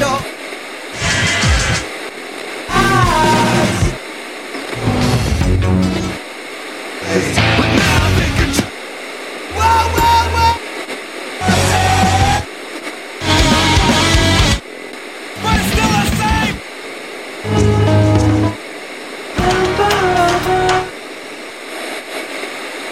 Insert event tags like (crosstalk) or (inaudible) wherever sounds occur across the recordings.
antidote.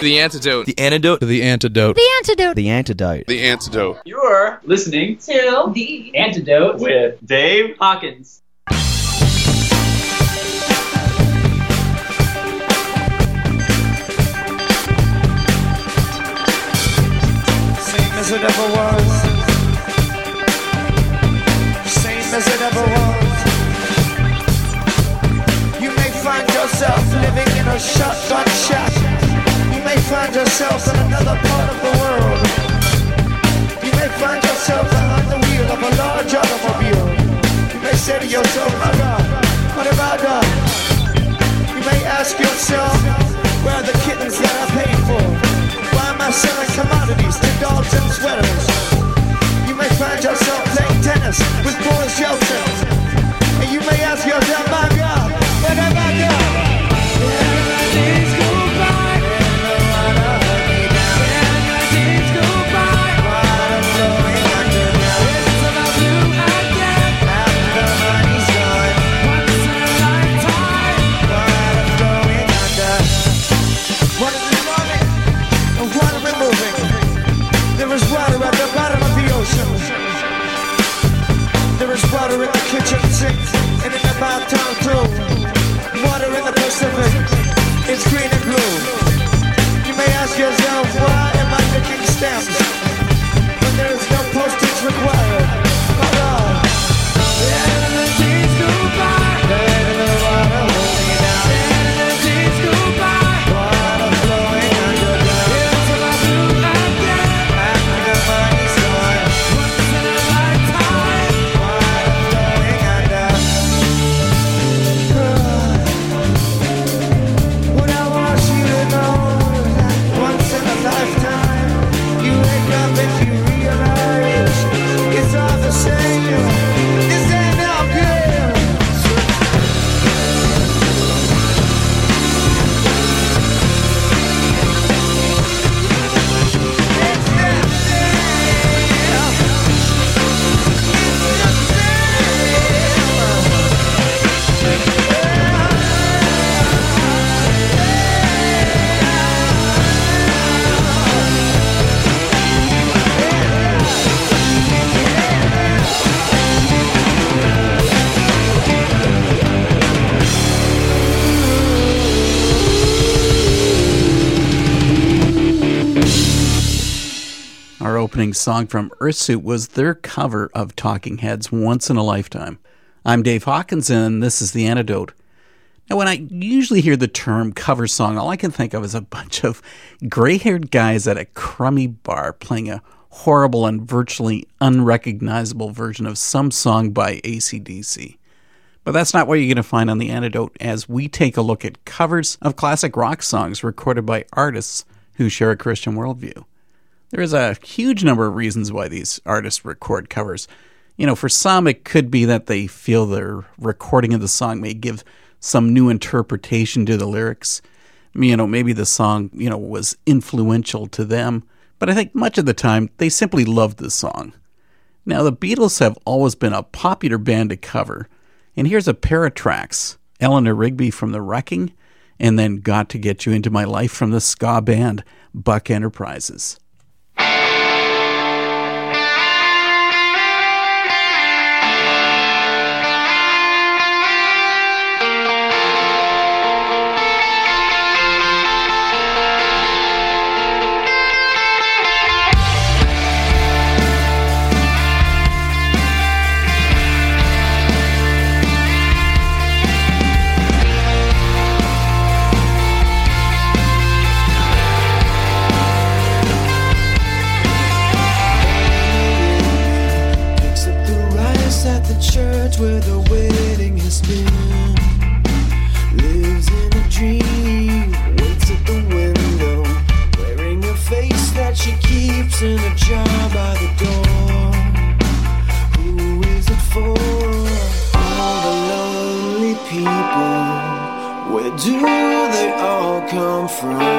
The antidote. The antidote the antidote. The antidote. The antidote. The antidote. You're listening to The Antidote with Dave Hawkins. Same as it ever was. Same as it ever was. You may find yourself living in a shotgun shack. You may find yourself in another part of the world. You may find yourself behind the wheel of a large automobile. You may say to yourself, my God, what have I done? You may ask yourself, where are the kittens that I paid for? Why am I selling commodities to dogs and sweaters? You may find yourself playing tennis with Boris Yeltsin. And you may ask yourself, my God, too. Water in the Pacific, opening song from Earthsuit was their cover of Talking Heads Once in a Lifetime. I'm Dave Hawkins, and this is The Antidote. Now, when I usually hear the term cover song, all I can think of is a (laughs) bunch of gray haired guys at a crummy bar playing a horrible and virtually unrecognizable version of some song by ACDC. But that's not what you're going to find on The Antidote as we take a look at covers of classic rock songs recorded by artists who share a Christian worldview. There is a huge number of reasons why these artists record covers. You know, for some, it could be that they feel their recording of the song may give some new interpretation to the lyrics. You know, maybe the song, you know, was influential to them, but I think much of the time they simply loved the song. Now, the Beatles have always been a popular band to cover, and here's a pair of tracks Eleanor Rigby from The Wrecking, and then Got to Get You Into My Life from the ska band Buck Enterprises. where the wedding has been. Lives in a dream, waits at the window, wearing a face that she keeps in a jar by the door. Who is it for? All the lonely people, where do they all come from?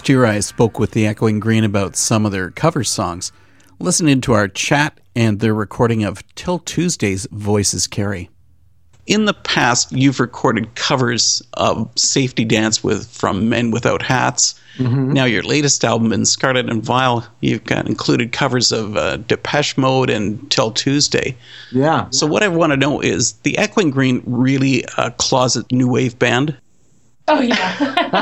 Last year, I spoke with the Echoing Green about some of their cover songs. Listen into our chat and their recording of 'Til Tuesday's Voices Carry. In the past, you've recorded covers of Safety Dance with from Men Without Hats. Now, your latest album, in Scarlet and Vile, you've got included covers of uh, Depeche Mode and 'Til Tuesday. Yeah. So, what I want to know is the Echoing Green really a closet new wave band? Oh yeah.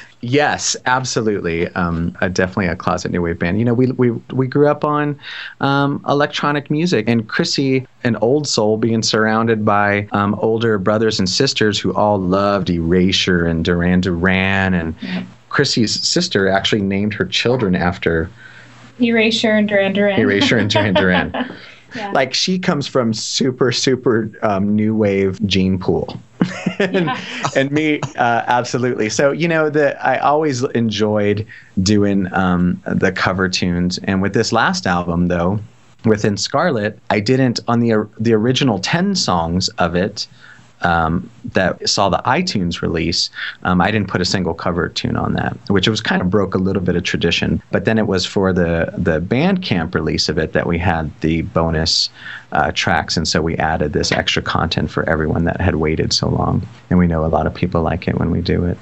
(laughs) Yes, absolutely. Um, uh, definitely a closet new wave band. You know, we we we grew up on um, electronic music, and Chrissy, an old soul, being surrounded by um, older brothers and sisters who all loved Erasure and Duran Duran, and Chrissy's sister actually named her children after Erasure and Duran Duran. Erasure and Duran Duran. (laughs) Like she comes from super super um, new wave gene pool, (laughs) and, and me uh, absolutely. So you know that I always enjoyed doing um, the cover tunes, and with this last album though, within Scarlet, I didn't on the the original ten songs of it. Um, that saw the iTunes release, um, I didn't put a single cover tune on that, which was kind of broke a little bit of tradition. But then it was for the the Bandcamp release of it that we had the bonus uh, tracks, and so we added this extra content for everyone that had waited so long. And we know a lot of people like it when we do it.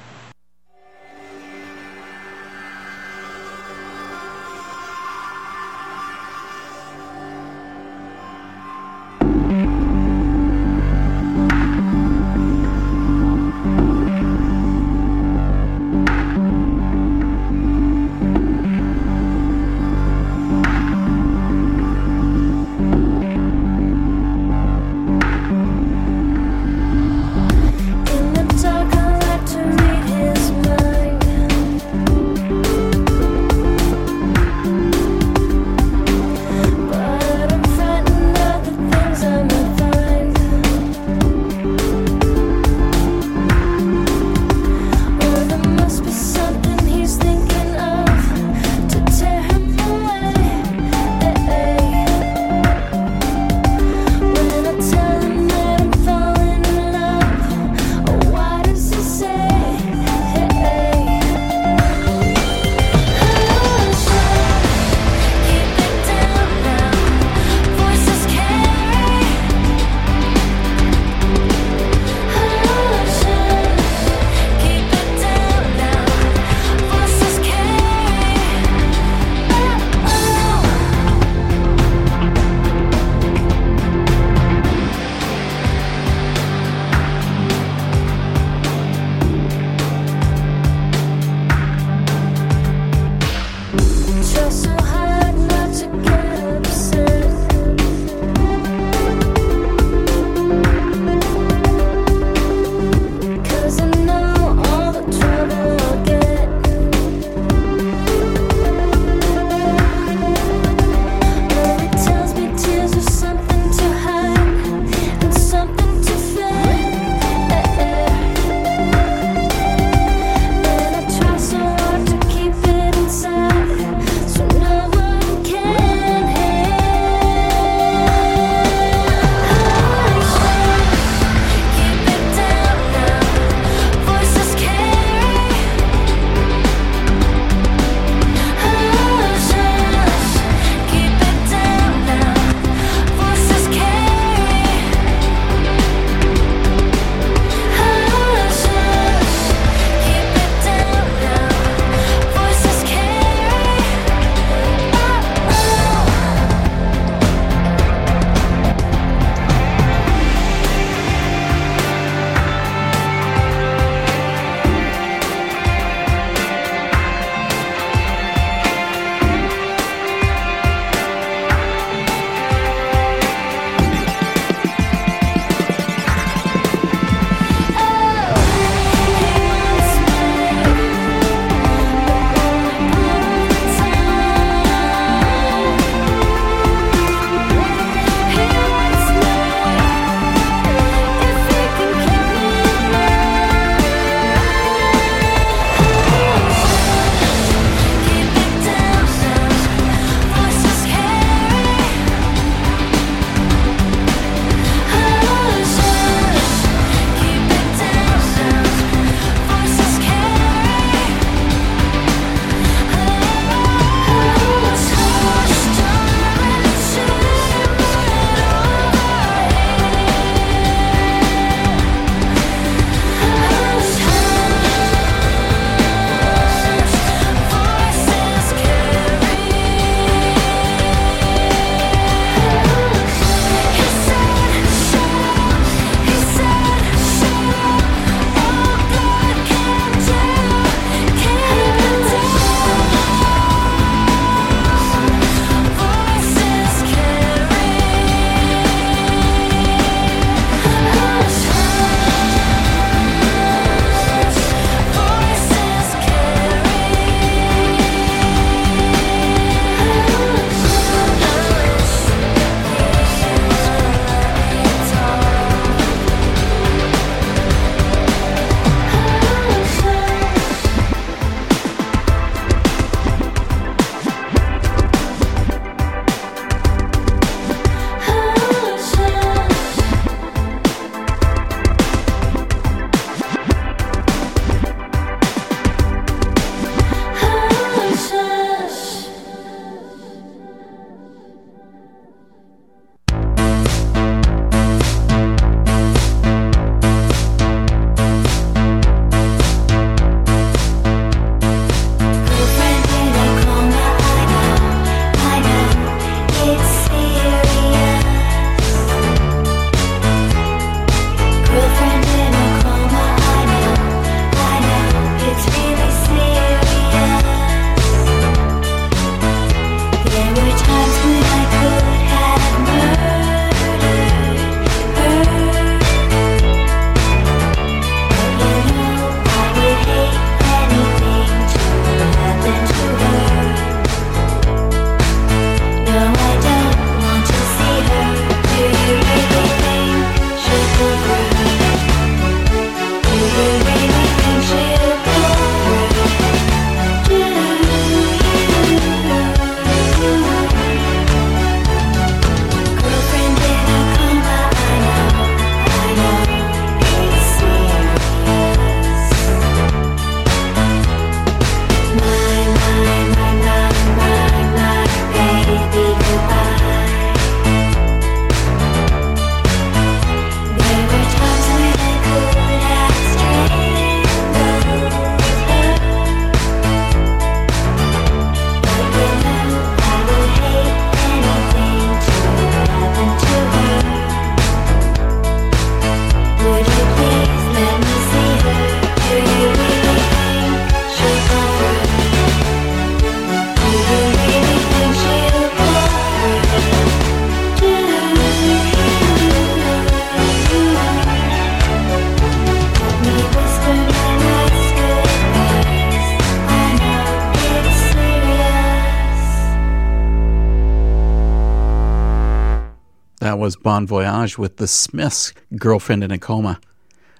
Bon Voyage with the Smiths, Girlfriend in a Coma.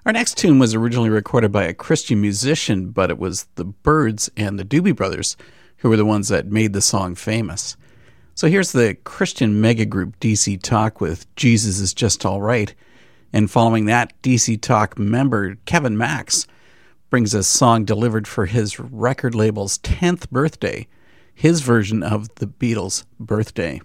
Our next tune was originally recorded by a Christian musician, but it was the Byrds and the Doobie Brothers who were the ones that made the song famous. So here's the Christian mega group DC Talk with Jesus is Just Alright. And following that, DC Talk member Kevin Max brings a song delivered for his record label's 10th birthday, his version of the Beatles' birthday.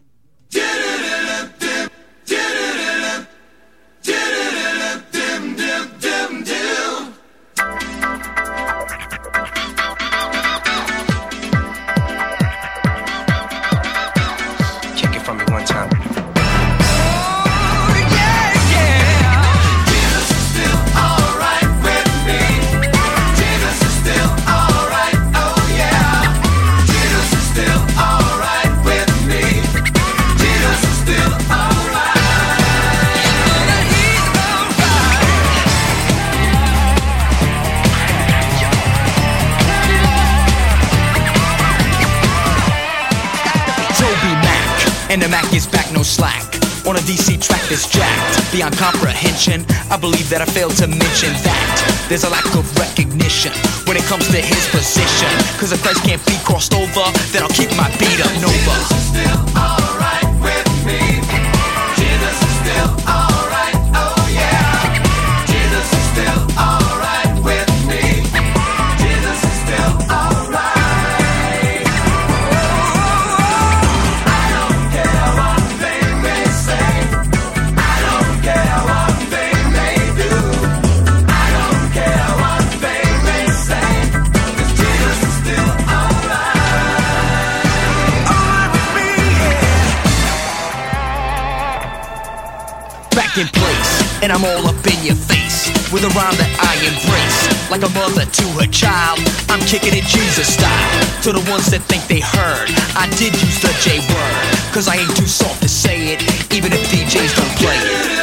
That's jacked beyond comprehension. I believe that I failed to mention that there's a lack of recognition when it comes to his position. Cause if Christ can't be crossed over, then I'll keep my beat up Nova. And I'm all up in your face with a rhyme that I embrace. Like a mother to her child, I'm kicking it Jesus style. To the ones that think they heard, I did use the J word, cause I ain't too soft to say it, even if DJs don't play it.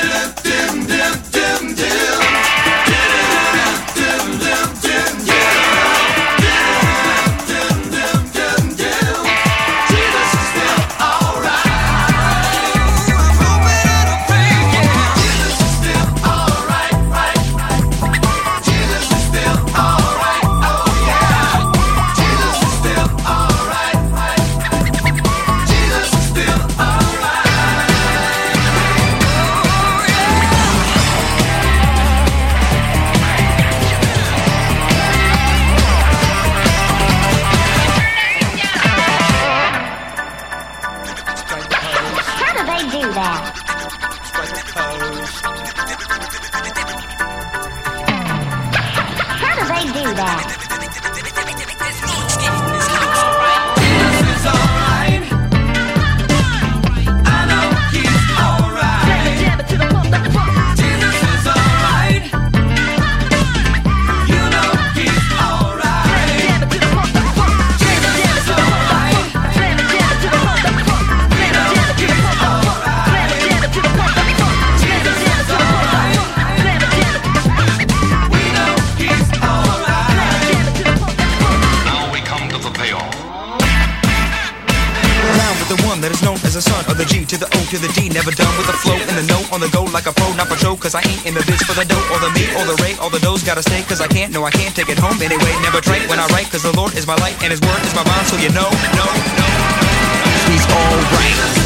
Gotta stay cause I can't, no I can't take it home anyway. Never trade when I write cause the Lord is my light and his word is my bond so you know, no, no, he's alright.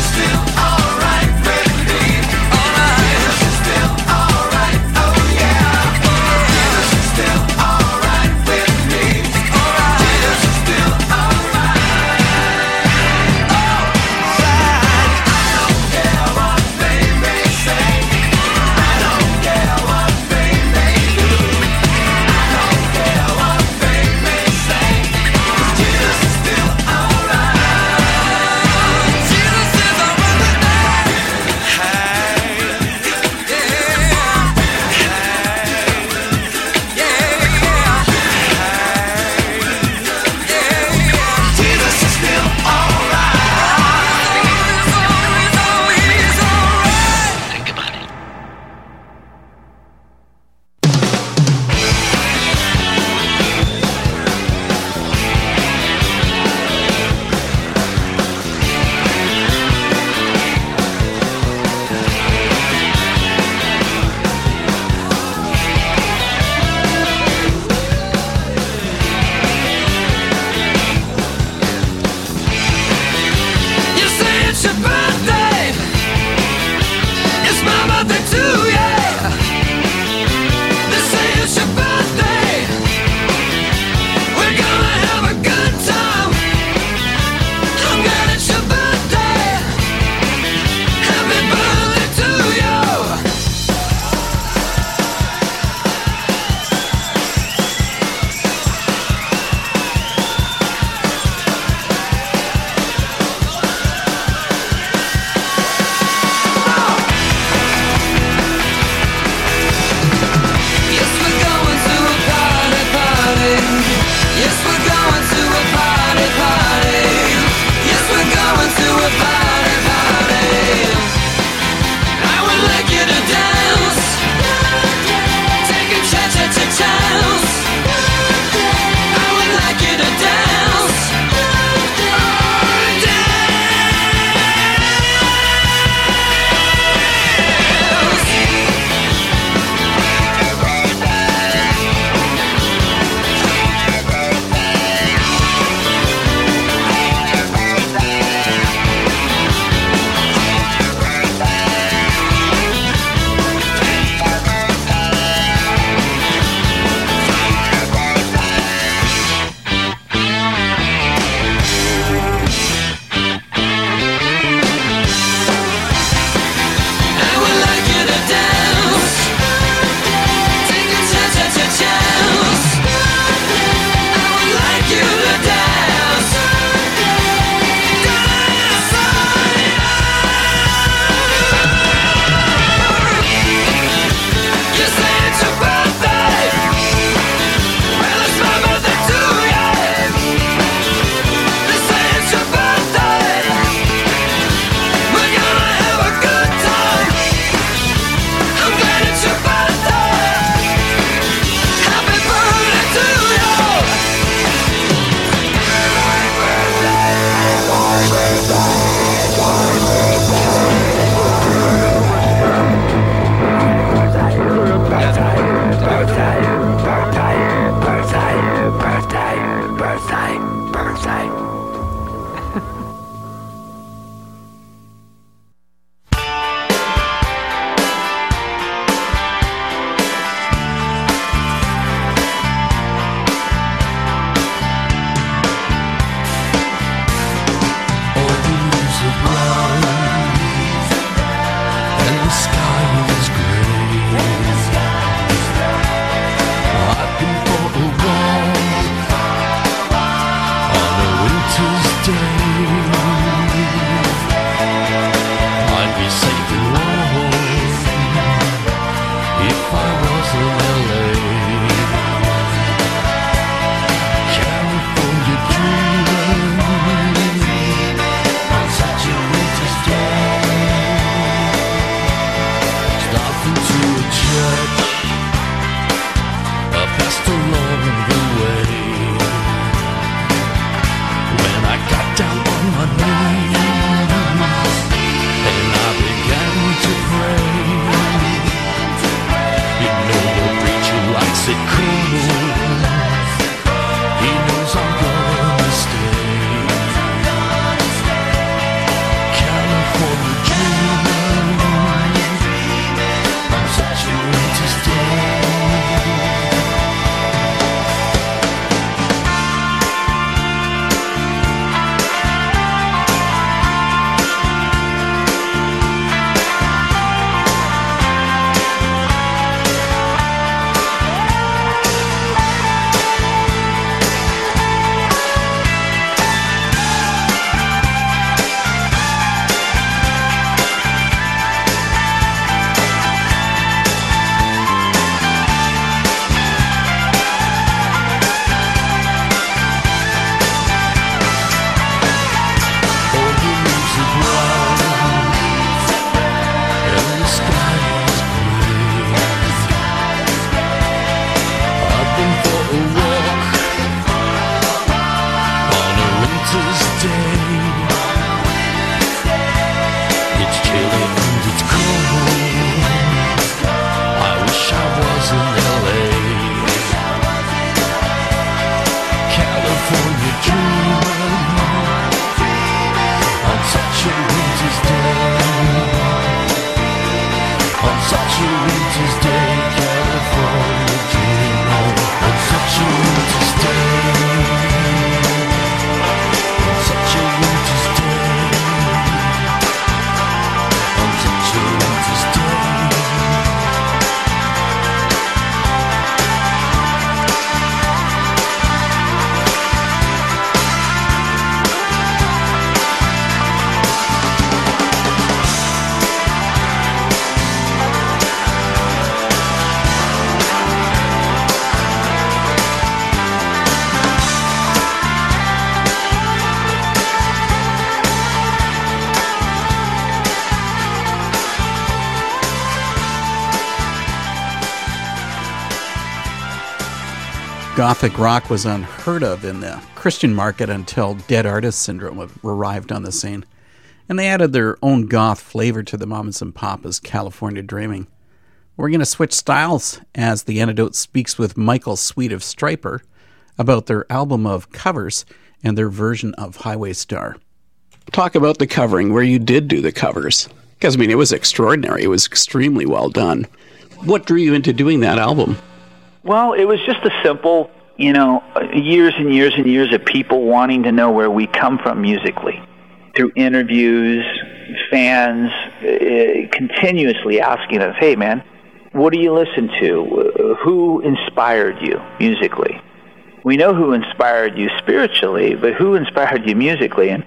such a winter's day. Gothic rock was unheard of in the Christian market until Dead Artist Syndrome arrived on the scene, and they added their own goth flavor to the Mamas and Papas California Dreaming. We're going to switch styles as the antidote speaks with Michael Sweet of Stryper about their album of covers and their version of Highway Star. Talk about the covering, where you did do the covers. Because, I mean, it was extraordinary. It was extremely well done. What drew you into doing that album? Well, it was just a simple, you know, years and years and years of people wanting to know where we come from musically through interviews, fans uh, continuously asking us, "Hey, man, what do you listen to? Who inspired you musically?" We know who inspired you spiritually, but who inspired you musically? And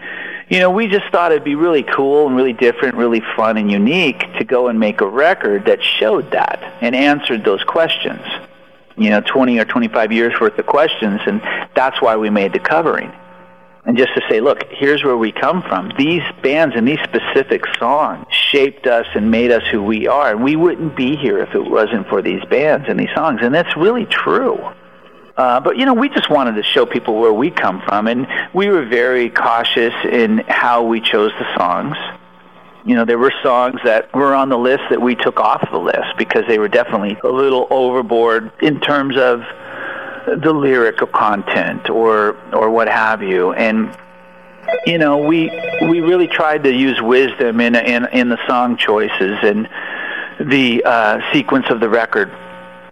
you know, we just thought it'd be really cool and really different, really fun and unique to go and make a record that showed that and answered those questions you know, 20 or 25 years worth of questions, and that's why we made the covering. And just to say, look, here's where we come from. These bands and these specific songs shaped us and made us who we are. We wouldn't be here if it wasn't for these bands and these songs. And that's really true. Uh, but you know, we just wanted to show people where we come from, and we were very cautious in how we chose the songs you know, there were songs that were on the list that we took off the list because they were definitely a little overboard in terms of the lyrical content or or what have you. And you know, we we really tried to use wisdom in in in the song choices and the uh, sequence of the record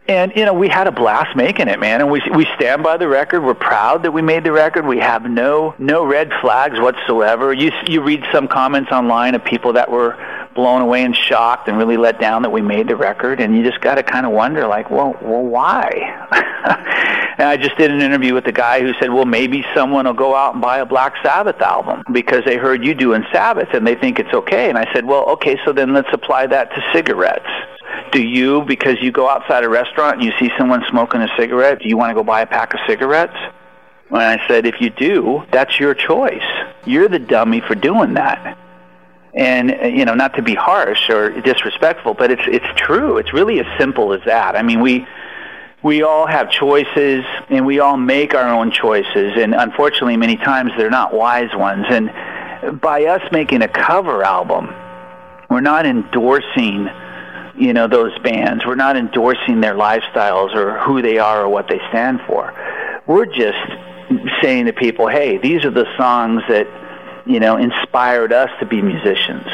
and you know, we had a blast making it, man. And we we stand by the record. We're proud that we made the record. We have no no red flags whatsoever. You you read some comments online of people that were blown away and shocked and really let down that we made the record, and you just got to kind of wonder, like, well, well, why? (laughs) and I just did an interview with a guy who said, well, maybe someone will go out and buy a Black Sabbath album because they heard you doing Sabbath and they think it's okay. And I said, well, okay, so then let's apply that to cigarettes do you, because you go outside a restaurant and you see someone smoking a cigarette, do you want to go buy a pack of cigarettes? And I said, if you do, that's your choice. You're the dummy for doing that. And uh, you know, not to be harsh or disrespectful, but it's it's true. It's really as simple as that. I mean, we we all have choices and we all make our own choices and unfortunately many times they're not wise ones and by us making a cover album we're not endorsing you know those bands. We're not endorsing their lifestyles or who they are or what they stand for. We're just saying to people, "Hey, these are the songs that you know inspired us to be musicians."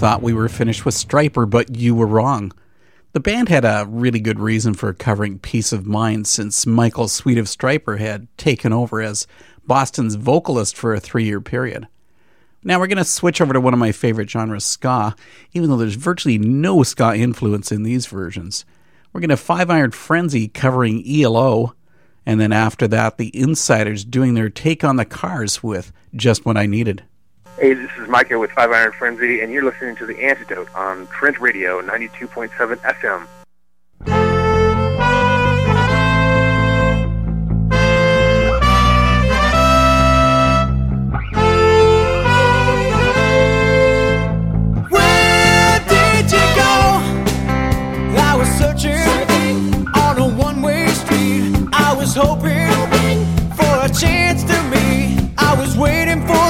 thought we were finished with Stryper, but you were wrong. The band had a really good reason for covering Peace of Mind since Michael Sweet of Stryper had taken over as Boston's vocalist for a three year period. Now we're going to switch over to one of my favorite genres, ska, even though there's virtually no ska influence in these versions. We're going to Five Iron Frenzy covering ELO, and then after that, the Insyderz doing their take on the cars with Just What I Needed. Hey, this is Micah with Five Iron Frenzy, and you're listening to The Antidote on Trent Radio 92.7 FM. hoping for a chance to meet. I was waiting for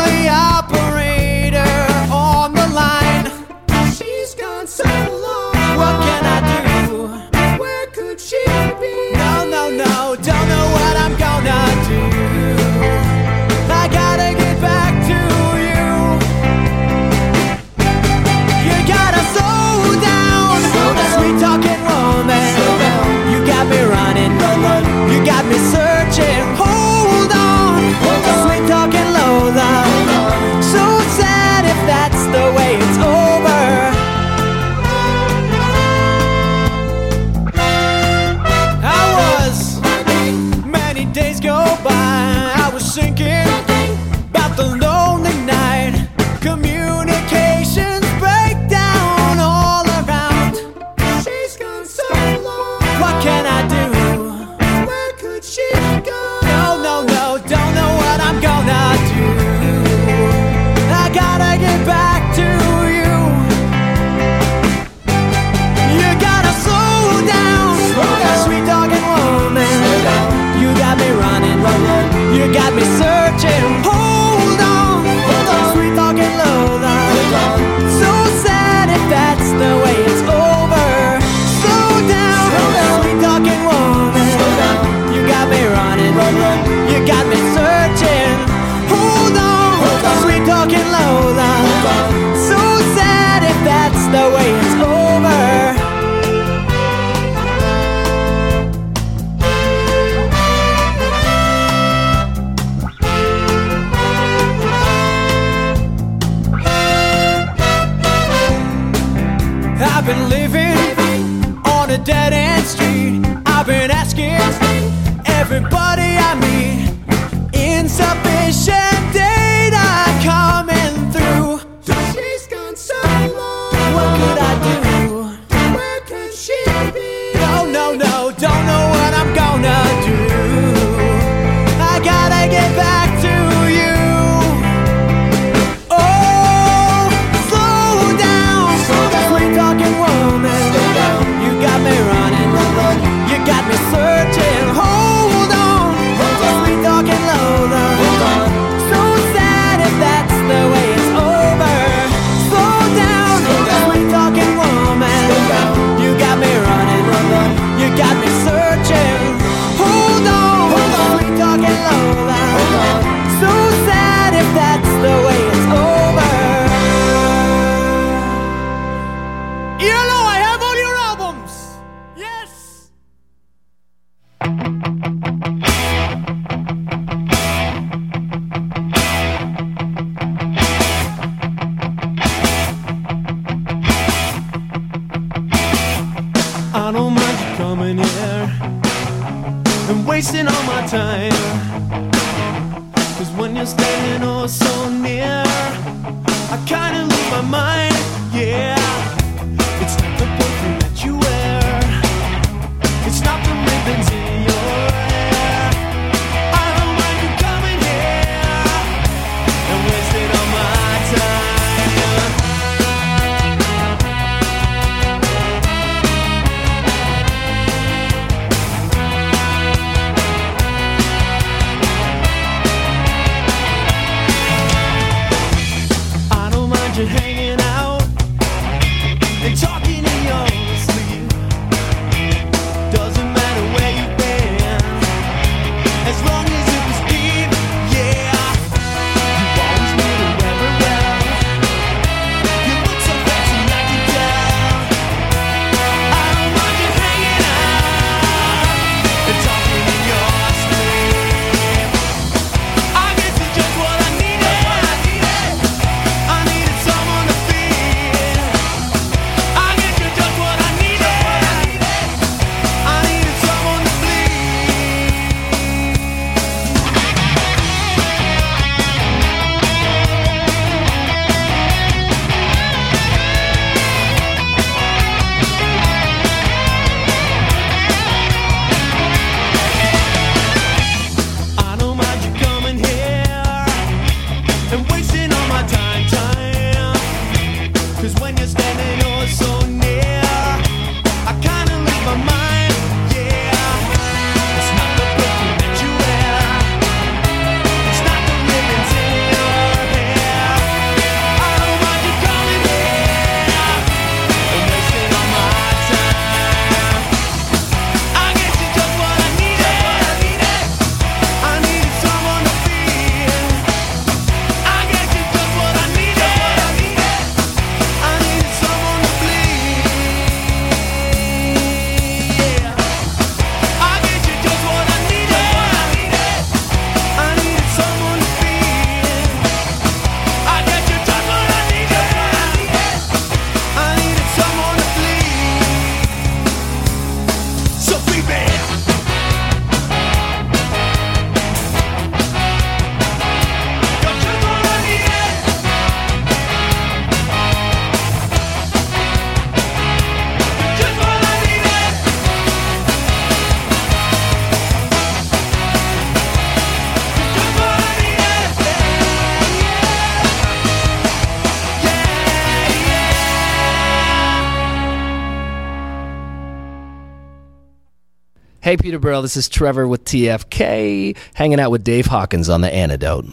Hey, Peterborough, this is Trevor with TFK, hanging out with Dave Hawkins on The Antidote.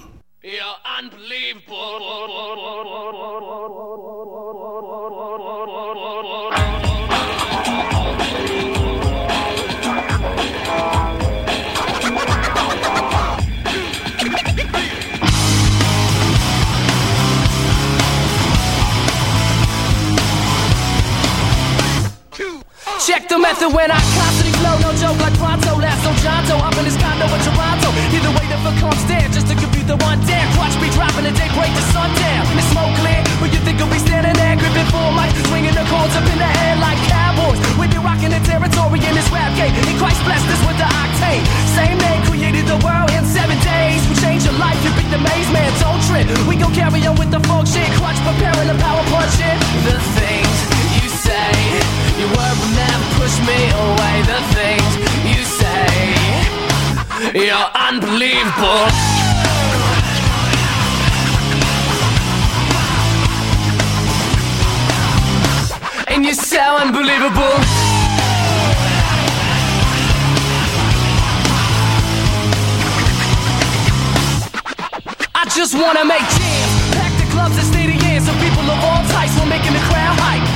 You're unbelievable. Check the method when I come. You're the waiter for Constant, just to compute the one damn. Watch me dropping a dick right to sundown. And it's smoke clear, but you think I'll be standing there gripping four mics, swinging the chords up in the air like cowboys. We be rocking the territory in this rap game, and Christ blessed us with the octane. Same man created the world in seven days. We change your life, you beat the maze man, don't trip. We gon' carry on with the folk shit, clutch preparing the power punch. The things you say, your word will never push me away. The things you say. You're unbelievable. And you're so unbelievable. I just wanna make jams. Pack the clubs and stadiums so people of all types will making the crowd hype.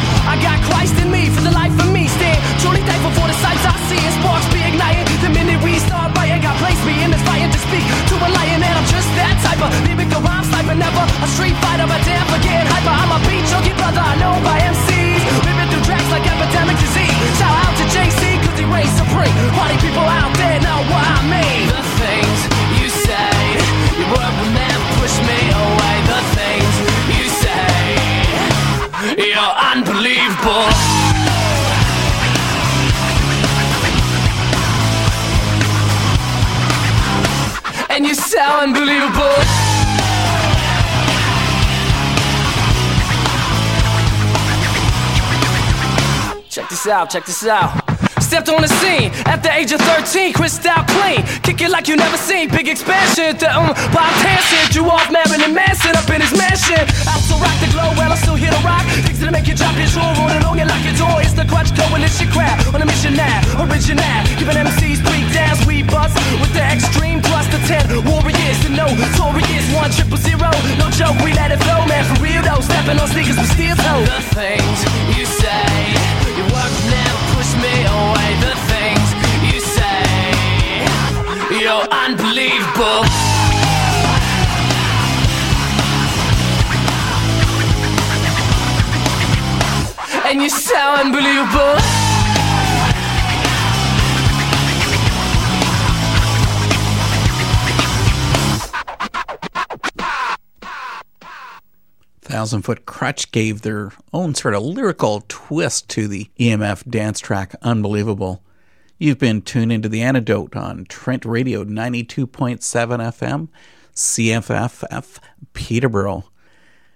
Out, check this out. Stepped on the scene at the age of 13, crystal clean. Kick it like you never seen. Big expansion, the um, Bob Hanson. Drew off Marilyn Manson up in his mansion. Out to rock the glow while I'm still here to rock. Things that make you drop your jaw, rolling along and lock your door. It's the Krutch Coalition crap on a mission now. Original, giving MCs three downs, we bust with the extreme plus the 10 warriors. The notorious one triple zero. No joke, we let it flow, man. For real though, stepping on sneakers with steel toe. The things you say, you're unbelievable. And you sound unbelievable. Thousand Foot Krutch gave their own sort of lyrical twist to the EMF dance track Unbelievable. You've been tuned into The Antidote on Trent Radio 92.7 FM, CFFF Peterborough.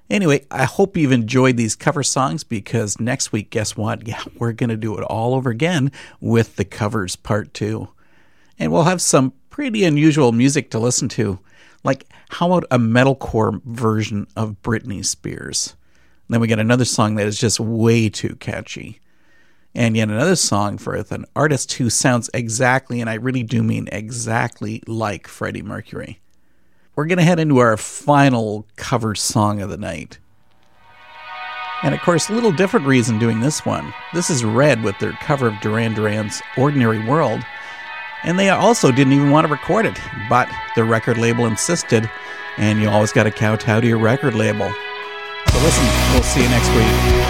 Anyway, I hope you've enjoyed these cover songs because next week, guess what? (laughs) Yeah, we're going to do it all over again with the covers part two. And we'll have some pretty unusual music to listen to. Like, how about a metalcore version of Britney Spears? Then we get another song that is just way too catchy. And yet another song for an artist who sounds exactly, and I really do mean exactly like Freddie Mercury. We're going to head into our final cover song of the night. And of course, a little different reason doing this one. This is Red with their cover of Duran Duran's Ordinary World. And they also didn't even want to record it, but the record label insisted, and you always got to kowtow to your record label. So listen, we'll see you next week.